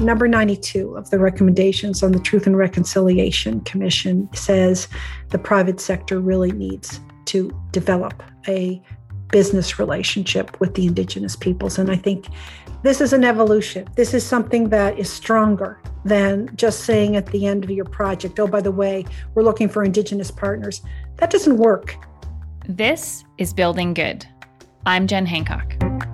Number 92 of the recommendations on the Truth and Reconciliation Commission says the private sector really needs to develop a business relationship with the Indigenous peoples. And I think this is an evolution. This is something that is stronger than just saying at the end of your project, oh, by the way, we're looking for Indigenous partners. That doesn't work. This is Building Good. I'm Jen Hancock.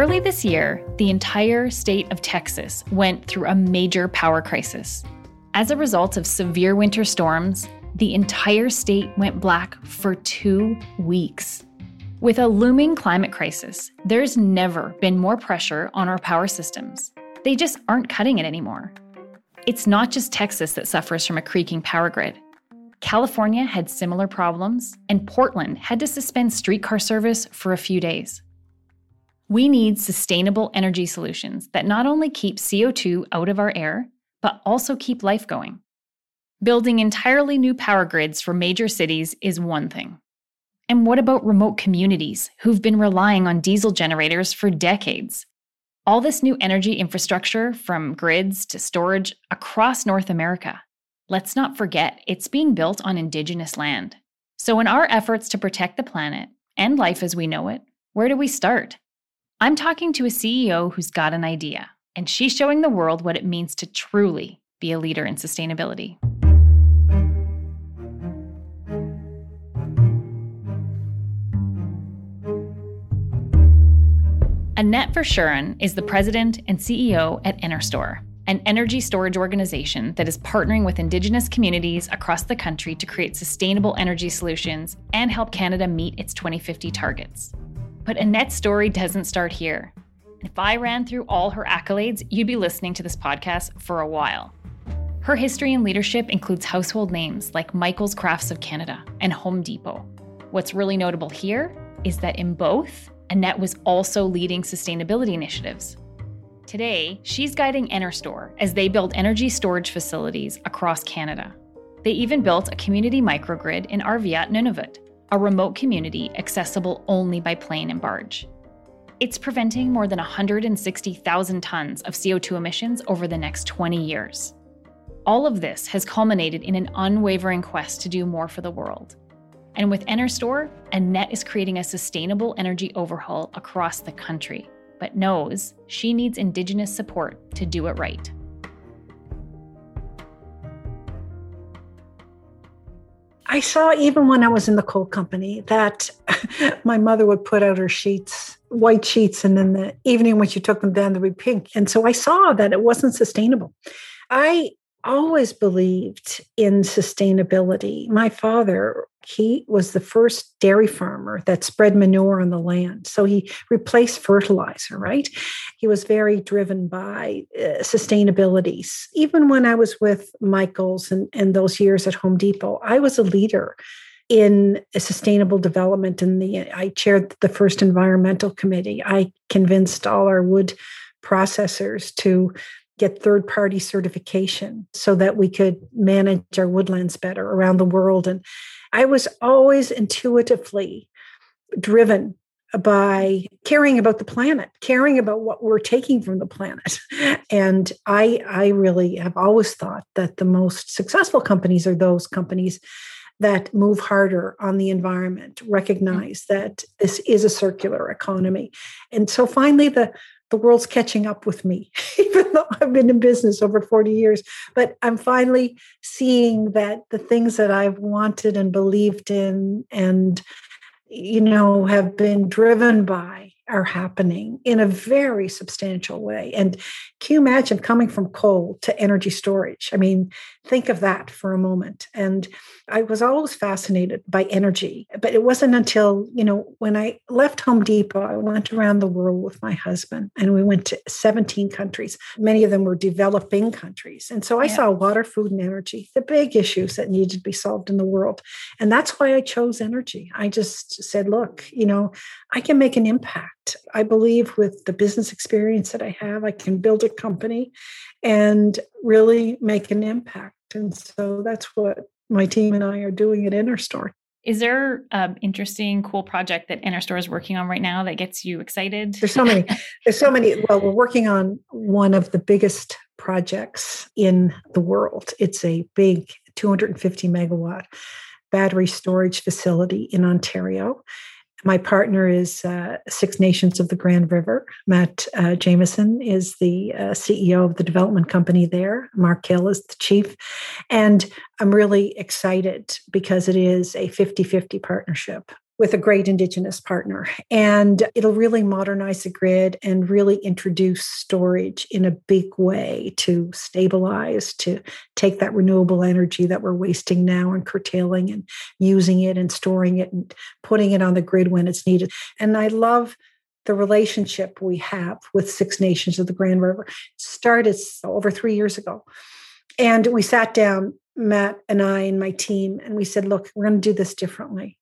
Early this year, the entire state of Texas went through a major power crisis. As a result of severe winter storms, the entire state went black for two weeks. With a looming climate crisis, there's never been more pressure on our power systems. They just aren't cutting it anymore. It's not just Texas that suffers from a creaking power grid. California had similar problems, and Portland had to suspend streetcar service for a few days. We need sustainable energy solutions that not only keep CO2 out of our air, but also keep life going. Building entirely new power grids for major cities is one thing. And what about remote communities who've been relying on diesel generators for decades? All this new energy infrastructure, from grids to storage across North America, let's not forget it's being built on Indigenous land. So, in our efforts to protect the planet and life as we know it, where do we start? I'm talking to a CEO who's got an idea, and she's showing the world what it means to truly be a leader in sustainability. Annette Verschuren is the president and CEO at NRStor, an energy storage organization that is partnering with Indigenous communities across the country to create sustainable energy solutions and help Canada meet its 2050 targets. But Annette's story doesn't start here. If I ran through all her accolades, you'd be listening to this podcast for a while. Her history in leadership includes household names like Michael's Crafts of Canada and Home Depot. What's really notable here is that in both, Annette was also leading sustainability initiatives. Today, she's guiding NRStor as they build energy storage facilities across Canada. They even built a community microgrid in Arviat, Nunavut, a remote community accessible only by plane and barge. It's preventing more than 160,000 tons of CO2 emissions over the next 20 years. All of this has culminated in an unwavering quest to do more for the world. And with NRStor, Annette is creating a sustainable energy overhaul across the country, but knows she needs Indigenous support to do it right. I saw even when I was in the coal company that my mother would put out her sheets, white sheets, and in the evening when she took them down, they'd be pink. And so I saw that it wasn't sustainable. I always believed in sustainability. My father he was the first dairy farmer that spread manure on the land. So he replaced fertilizer, right? He was very driven by uh, sustainability. Even when I was with Michaels and, and those years at Home Depot, I was a leader in sustainable development and the I chaired the first environmental committee. I convinced all our wood processors to get third party certification so that we could manage our woodlands better around the world and I was always intuitively driven by caring about the planet, caring about what we're taking from the planet. And I I really have always thought that the most successful companies are those companies that move harder on the environment, recognize that this is a circular economy. And so finally the the world's catching up with me, even though I've been in business over 40 years. But I'm finally seeing that the things that I've wanted and believed in and, you know, have been driven by are happening in a very substantial way. And can you imagine coming from coal to energy storage? I mean, think of that for a moment. And I was always fascinated by energy, but it wasn't until, you know, when I left Home Depot, I went around the world with my husband and we went to 17 countries. Many of them were developing countries. And so I yeah. saw water, food, and energy, the big issues that needed to be solved in the world. And that's why I chose energy. I just said, look, you know, I can make an impact. I believe with the business experience that I have, I can build a company and really make an impact And so that's what my team and I are doing at NRStor. Is there an interesting, cool project that NRStor is working on right now that gets you excited? There's so many. There's so many. Well, we're working on one of the biggest projects in the world. It's a big 250 megawatt battery storage facility in Ontario. My partner is uh, Six Nations of the Grand River. Matt uh, Jamieson is the uh, CEO of the development company there. Mark Hill is the chief. And I'm really excited because it is a 50 50 partnership with a great Indigenous partner. And it'll really modernize the grid and really introduce storage in a big way to stabilize, to take that renewable energy that we're wasting now and curtailing and using it and storing it and putting it on the grid when it's needed. And I love the relationship we have with Six Nations of the Grand River. It started over three years ago. And we sat down, Matt and I and my team, and we said, look, we're going to do this differently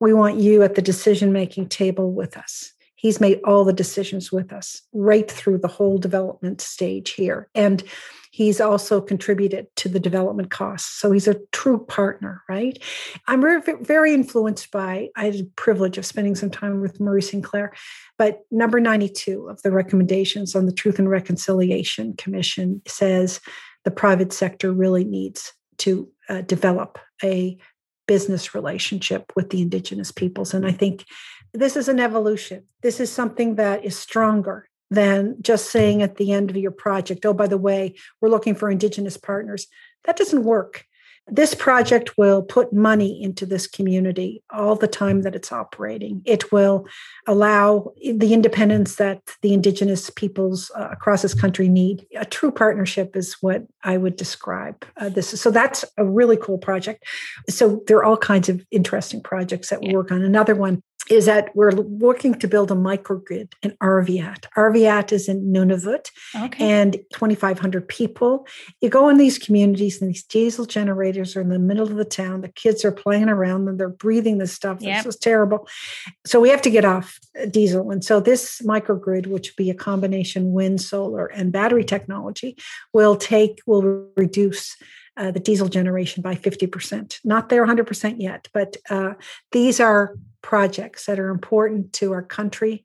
we want you at the decision making table with us. He's made all the decisions with us right through the whole development stage here. And he's also contributed to the development costs. So he's a true partner, right? I'm very, influenced by, I had the privilege of spending some time with Murray Sinclair, but number 92 of the recommendations on the Truth and Reconciliation Commission says the private sector really needs to uh, develop a business relationship with the indigenous peoples. And I think this is an evolution. This is something that is stronger than just saying at the end of your project, oh, by the way, we're looking for indigenous partners. That doesn't work. This project will put money into this community all the time that it's operating. It will allow the independence that the Indigenous peoples uh, across this country need. A true partnership is what I would describe uh, this. So that's a really cool project. So there are all kinds of interesting projects that we work on. Another one is that we're working to build a microgrid in Arviat. Arviat is in Nunavut okay. and 2,500 people. You go in these communities and these diesel generators are in the middle of the town. The kids are playing around and they're breathing this stuff. Yep. This is terrible. So we have to get off diesel. And so this microgrid, which will be a combination wind, solar, and battery technology, will take, will reduce uh, the diesel generation by 50%. Not there 100% yet, but uh, these are projects that are important to our country,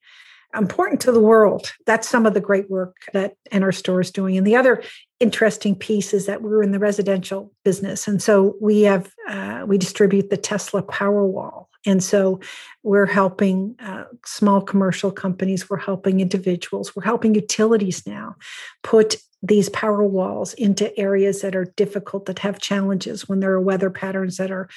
important to the world. That's some of the great work that NRStor is doing. And the other interesting piece is that we're in the residential business, and so we have uh, we distribute the Tesla Powerwall. And so we're helping uh, small commercial companies, we're helping individuals, we're helping utilities now put these power walls into areas that are difficult that have challenges when there are weather patterns that are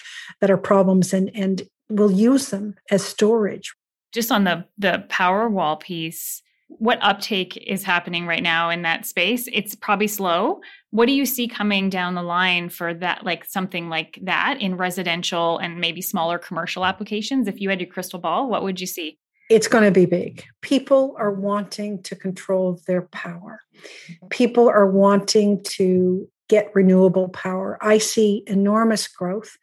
that are problems and and we'll use them as storage. Just on the the power wall piece, what uptake is happening right now in that space? It's probably slow. What do you see coming down the line for that, like something like that in residential and maybe smaller commercial applications? If you had your crystal ball, what would you see? It's going to be big. People are wanting to control their power. People are wanting to get renewable power. I see enormous growth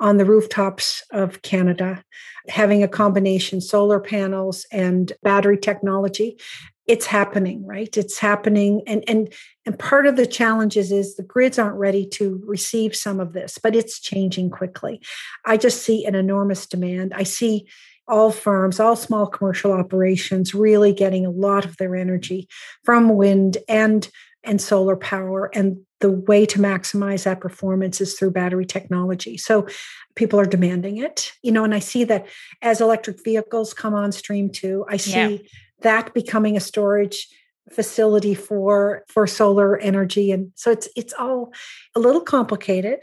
on the rooftops of Canada, having a combination solar panels and battery technology. It's happening, right? It's happening. And, and, and part of the challenges is the grids aren't ready to receive some of this, but it's changing quickly. I just see an enormous demand. I see all firms, all small commercial operations really getting a lot of their energy from wind and and solar power and the way to maximize that performance is through battery technology. So people are demanding it, you know, and I see that as electric vehicles come on stream too, I see yeah. that becoming a storage facility for for solar energy and so it's it's all a little complicated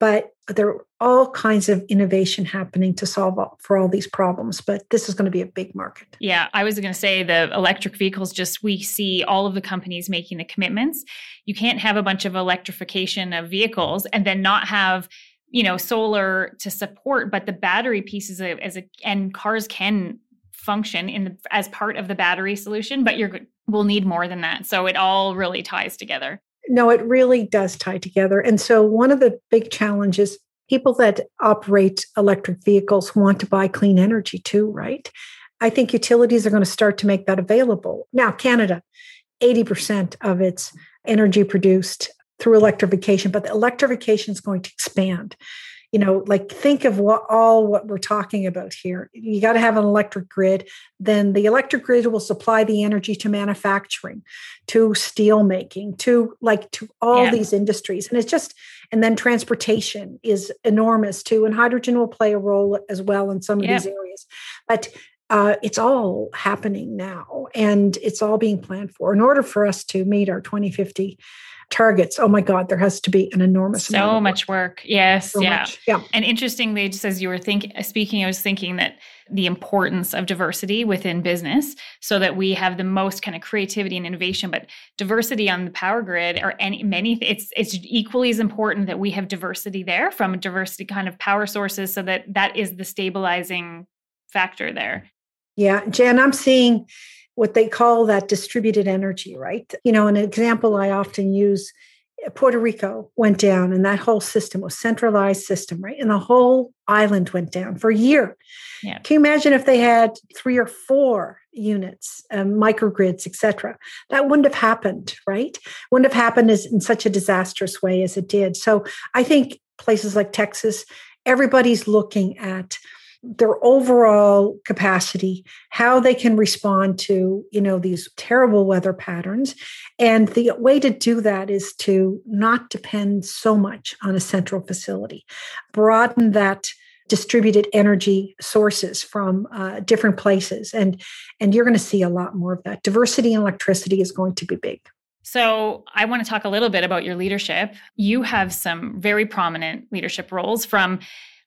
but there are all kinds of innovation happening to solve all, for all these problems but this is going to be a big market. Yeah i was going to say the electric vehicles just we see all of the companies making the commitments. You can't have a bunch of electrification of vehicles and then not have you know solar to support but the battery pieces of, as a and cars can function in the, as part of the battery solution but you're will need more than that. So it all really ties together no, it really does tie together. And so, one of the big challenges people that operate electric vehicles want to buy clean energy too, right? I think utilities are going to start to make that available. Now, Canada, 80% of its energy produced through electrification, but the electrification is going to expand you know like think of what all what we're talking about here. You got to have an electric grid then the electric grid will supply the energy to manufacturing to steel making to like to all yeah. these industries and it's just and then transportation is enormous too and hydrogen will play a role as well in some of these areas. But uh, it's all happening now and it's all being planned for in order for us to meet our 2050 targets. Oh my God, there has to be an enormous so much work. work. Yes, so yeah, much. yeah. And interestingly, just as you were thinking, speaking, I was thinking that the importance of diversity within business, so that we have the most kind of creativity and innovation. But diversity on the power grid, or any many, it's it's equally as important that we have diversity there from a diversity kind of power sources, so that that is the stabilizing factor there. Yeah, Jen, I'm seeing what they call that distributed energy, right? You know, an example I often use Puerto Rico went down and that whole system was centralized system, right? And the whole island went down for a year. Yeah. Can you imagine if they had three or four units, um, microgrids, etc.? That wouldn't have happened, right? Wouldn't have happened as, in such a disastrous way as it did. So I think places like Texas, everybody's looking at their overall capacity how they can respond to you know these terrible weather patterns. And the way to do that is to not depend so much on a central facility. Broaden that distributed energy sources from uh, different places and and you're going to see a lot more of that. Diversity in electricity is going to be big. So, I want to talk a little bit about your leadership. You have some very prominent leadership roles from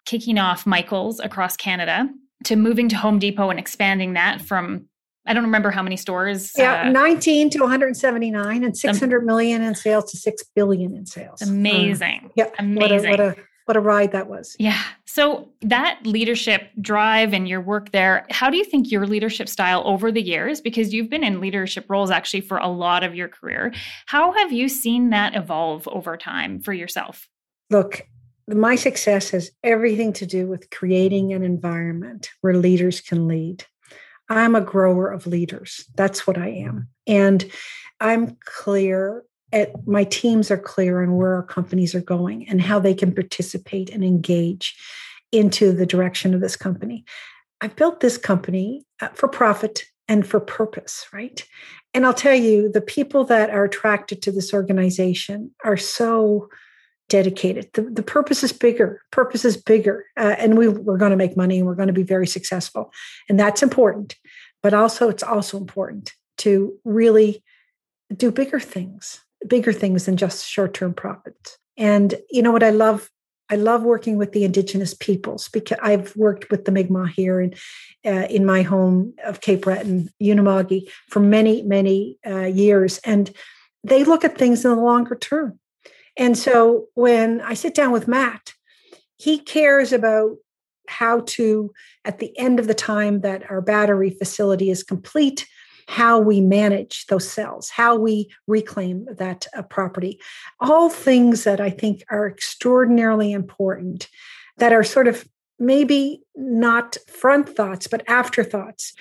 kicking off Michaels across Canada to moving to Home Depot and expanding that from I don't remember how many stores. Yeah, uh, 19 to 179 and six hundred million in sales to 6 billion in sales. Amazing. Uh, yeah. Amazing. What a, what a, what a ride that was. Yeah. So that leadership drive and your work there, how do you think your leadership style over the years, because you've been in leadership roles actually for a lot of your career, how have you seen that evolve over time for yourself? Look, my success has everything to do with creating an environment where leaders can lead. I'm a grower of leaders. That's what I am. And I'm clear at my teams are clear on where our companies are going and how they can participate and engage into the direction of this company. I've built this company uh, for profit and for purpose, right? And I'll tell you, the people that are attracted to this organization are so dedicated. The, the purpose is bigger. Purpose is bigger. Uh, and we, we're going to make money and we're going to be very successful. And that's important. But also, it's also important to really do bigger things, bigger things than just short term profits. And you know what I love? I love working with the indigenous peoples because I've worked with the Mi'kmaq here in, uh, in my home of Cape Breton, Unama'ki, for many, many uh, years. And they look at things in the longer term and so when I sit down with Matt, he cares about how to, at the end of the time that our battery facility is complete, how we manage those cells, how we reclaim that uh, property. All things that I think are extraordinarily important that are sort of maybe not front thoughts, but afterthoughts.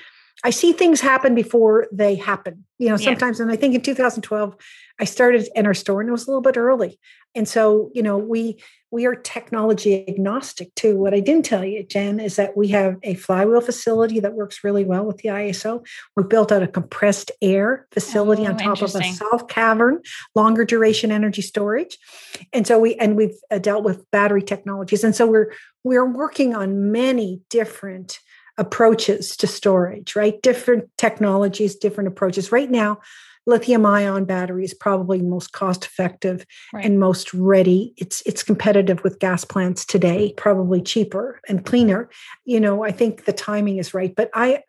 I see things happen before they happen. You know, sometimes, yeah. and I think in 2012, I started in our store and it was a little bit early. And so, you know, we we are technology agnostic too. What I didn't tell you, Jen, is that we have a flywheel facility that works really well with the ISO. We built out a compressed air facility oh, on top of a salt cavern, longer duration energy storage. And so we and we've uh, dealt with battery technologies. And so we're we're working on many different approaches to storage, right? Different technologies, different approaches. Right now, lithium ion battery is probably most cost effective right. and most ready it's it's competitive with gas plants today probably cheaper and cleaner you know i think the timing is right but i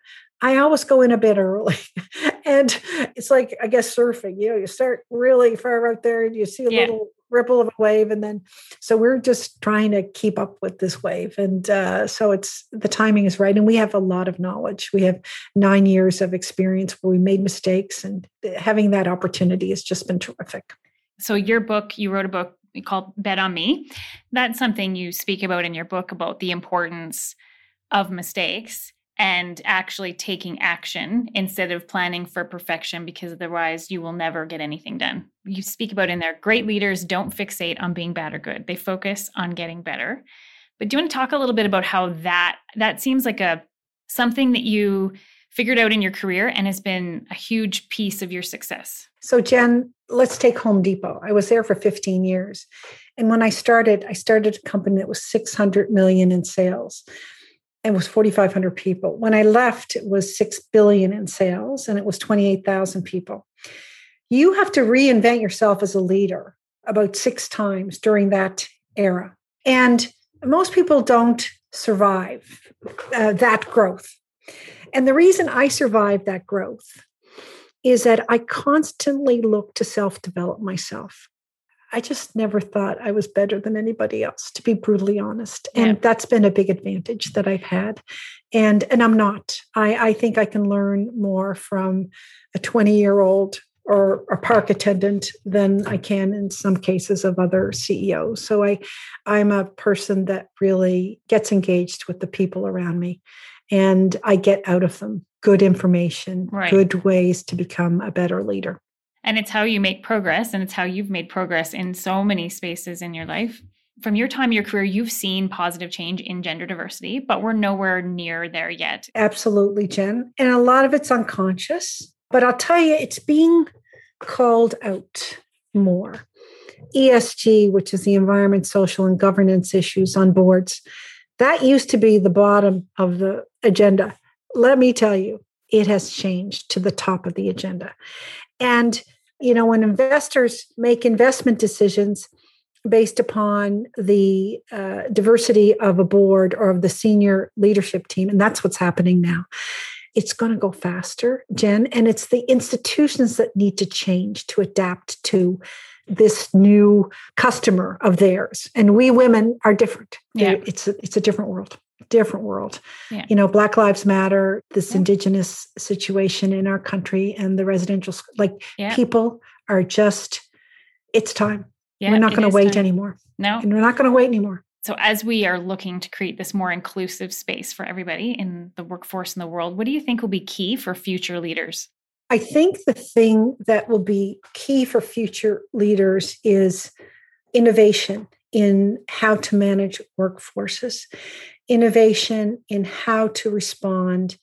I always go in a bit early. and it's like, I guess, surfing. You know, you start really far out there and you see a yeah. little ripple of a wave. And then, so we're just trying to keep up with this wave. And uh, so it's the timing is right. And we have a lot of knowledge. We have nine years of experience where we made mistakes, and having that opportunity has just been terrific. So, your book, you wrote a book called Bet on Me. That's something you speak about in your book about the importance of mistakes and actually taking action instead of planning for perfection because otherwise you will never get anything done. You speak about in there great leaders don't fixate on being bad or good. They focus on getting better. But do you want to talk a little bit about how that that seems like a something that you figured out in your career and has been a huge piece of your success? So Jen, let's take Home Depot. I was there for 15 years. And when I started, I started a company that was 600 million in sales it was 4500 people. When i left it was 6 billion in sales and it was 28000 people. You have to reinvent yourself as a leader about six times during that era. And most people don't survive uh, that growth. And the reason i survived that growth is that i constantly look to self-develop myself I just never thought I was better than anybody else, to be brutally honest. And yeah. that's been a big advantage that I've had. And and I'm not. I, I think I can learn more from a 20 year old or a park attendant than I can in some cases of other CEOs. So I I'm a person that really gets engaged with the people around me and I get out of them good information, right. good ways to become a better leader and it's how you make progress and it's how you've made progress in so many spaces in your life. From your time your career you've seen positive change in gender diversity but we're nowhere near there yet. Absolutely jen. And a lot of it's unconscious but i'll tell you it's being called out more. Esg which is the environment social and governance issues on boards that used to be the bottom of the agenda. Let me tell you it has changed to the top of the agenda. And you know, when investors make investment decisions based upon the uh, diversity of a board or of the senior leadership team, and that's what's happening now. It's going to go faster, Jen, and it's the institutions that need to change to adapt to this new customer of theirs. And we women are different. Yeah. It's a, it's a different world different world. Yeah. You know, Black Lives Matter, this yeah. indigenous situation in our country and the residential like yeah. people are just it's time. we're not going to wait time. anymore. No. And we're not going to wait anymore. So as we are looking to create this more inclusive space for everybody in the workforce in the world, what do you think will be key for future leaders? I think the thing that will be key for future leaders is innovation in how to manage workforces innovation in how to respond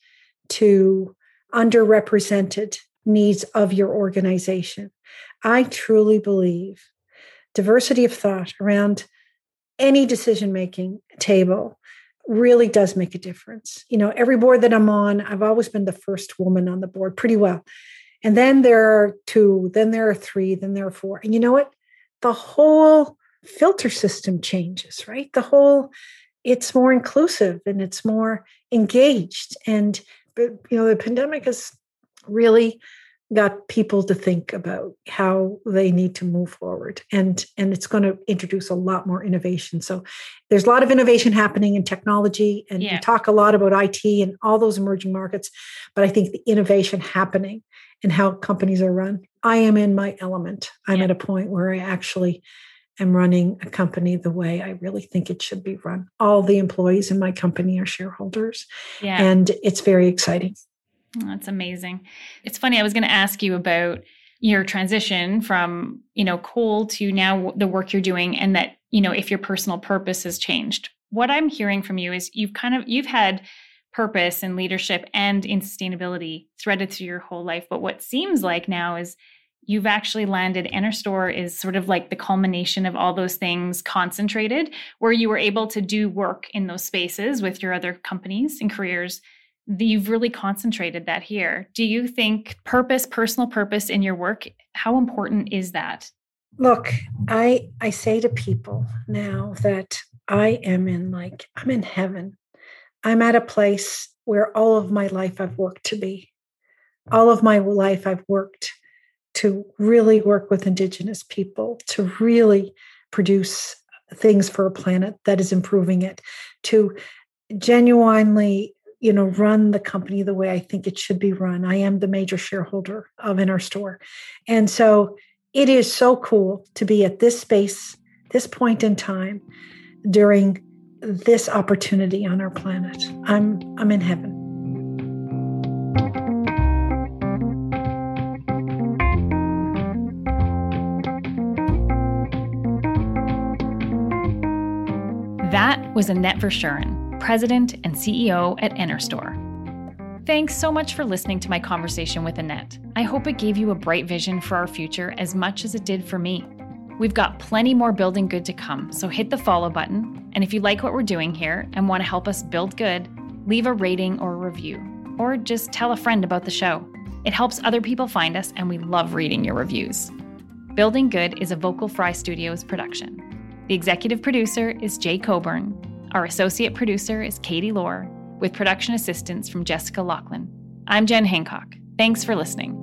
to underrepresented needs of your organization. I truly believe diversity of thought around any decision making table really does make a difference. You know, every board that I'm on, I've always been the first woman on the board pretty well. And then there are two, then there are three, then there are four. And you know what? The whole filter system changes, right? The whole it's more inclusive and it's more engaged and but you know the pandemic has really got people to think about how they need to move forward and and it's going to introduce a lot more innovation so there's a lot of innovation happening in technology and yeah. we talk a lot about IT and all those emerging markets but i think the innovation happening and how companies are run i am in my element i'm yeah. at a point where i actually am running a company the way I really think it should be run. All the employees in my company are shareholders. Yeah. And it's very exciting. Oh, that's amazing. It's funny, I was going to ask you about your transition from, you know, coal to now the work you're doing and that, you know, if your personal purpose has changed. What I'm hearing from you is you've kind of you've had purpose and leadership and in sustainability threaded through your whole life, but what seems like now is you've actually landed NRStor is sort of like the culmination of all those things concentrated, where you were able to do work in those spaces with your other companies and careers. You've really concentrated that here. Do you think purpose, personal purpose in your work, how important is that? Look, I I say to people now that I am in like I'm in heaven. I'm at a place where all of my life I've worked to be. All of my life I've worked to really work with Indigenous people, to really produce things for a planet that is improving it, to genuinely you know run the company the way i think it should be run. I am the major shareholder of NRStor. And so it is so cool to be at this space this point in time during this opportunity on our planet. I'm i'm in heaven was Annette Verschuren, President and CEO at NRStor. Thanks so much for listening to my conversation with Annette. I hope it gave you a bright vision for our future as much as it did for me. We've got plenty more building good to come, so hit the follow button. And if you like what we're doing here and want to help us build good, leave a rating or a review, or just tell a friend about the show. It helps other people find us, and we love reading your reviews. Building Good is a Vocal Fry Studios production. The executive producer is Jay Coburn. Our associate producer is Katie Lohr, with production assistance from Jessica Lachlan. I'm Jen Hancock. Thanks for listening.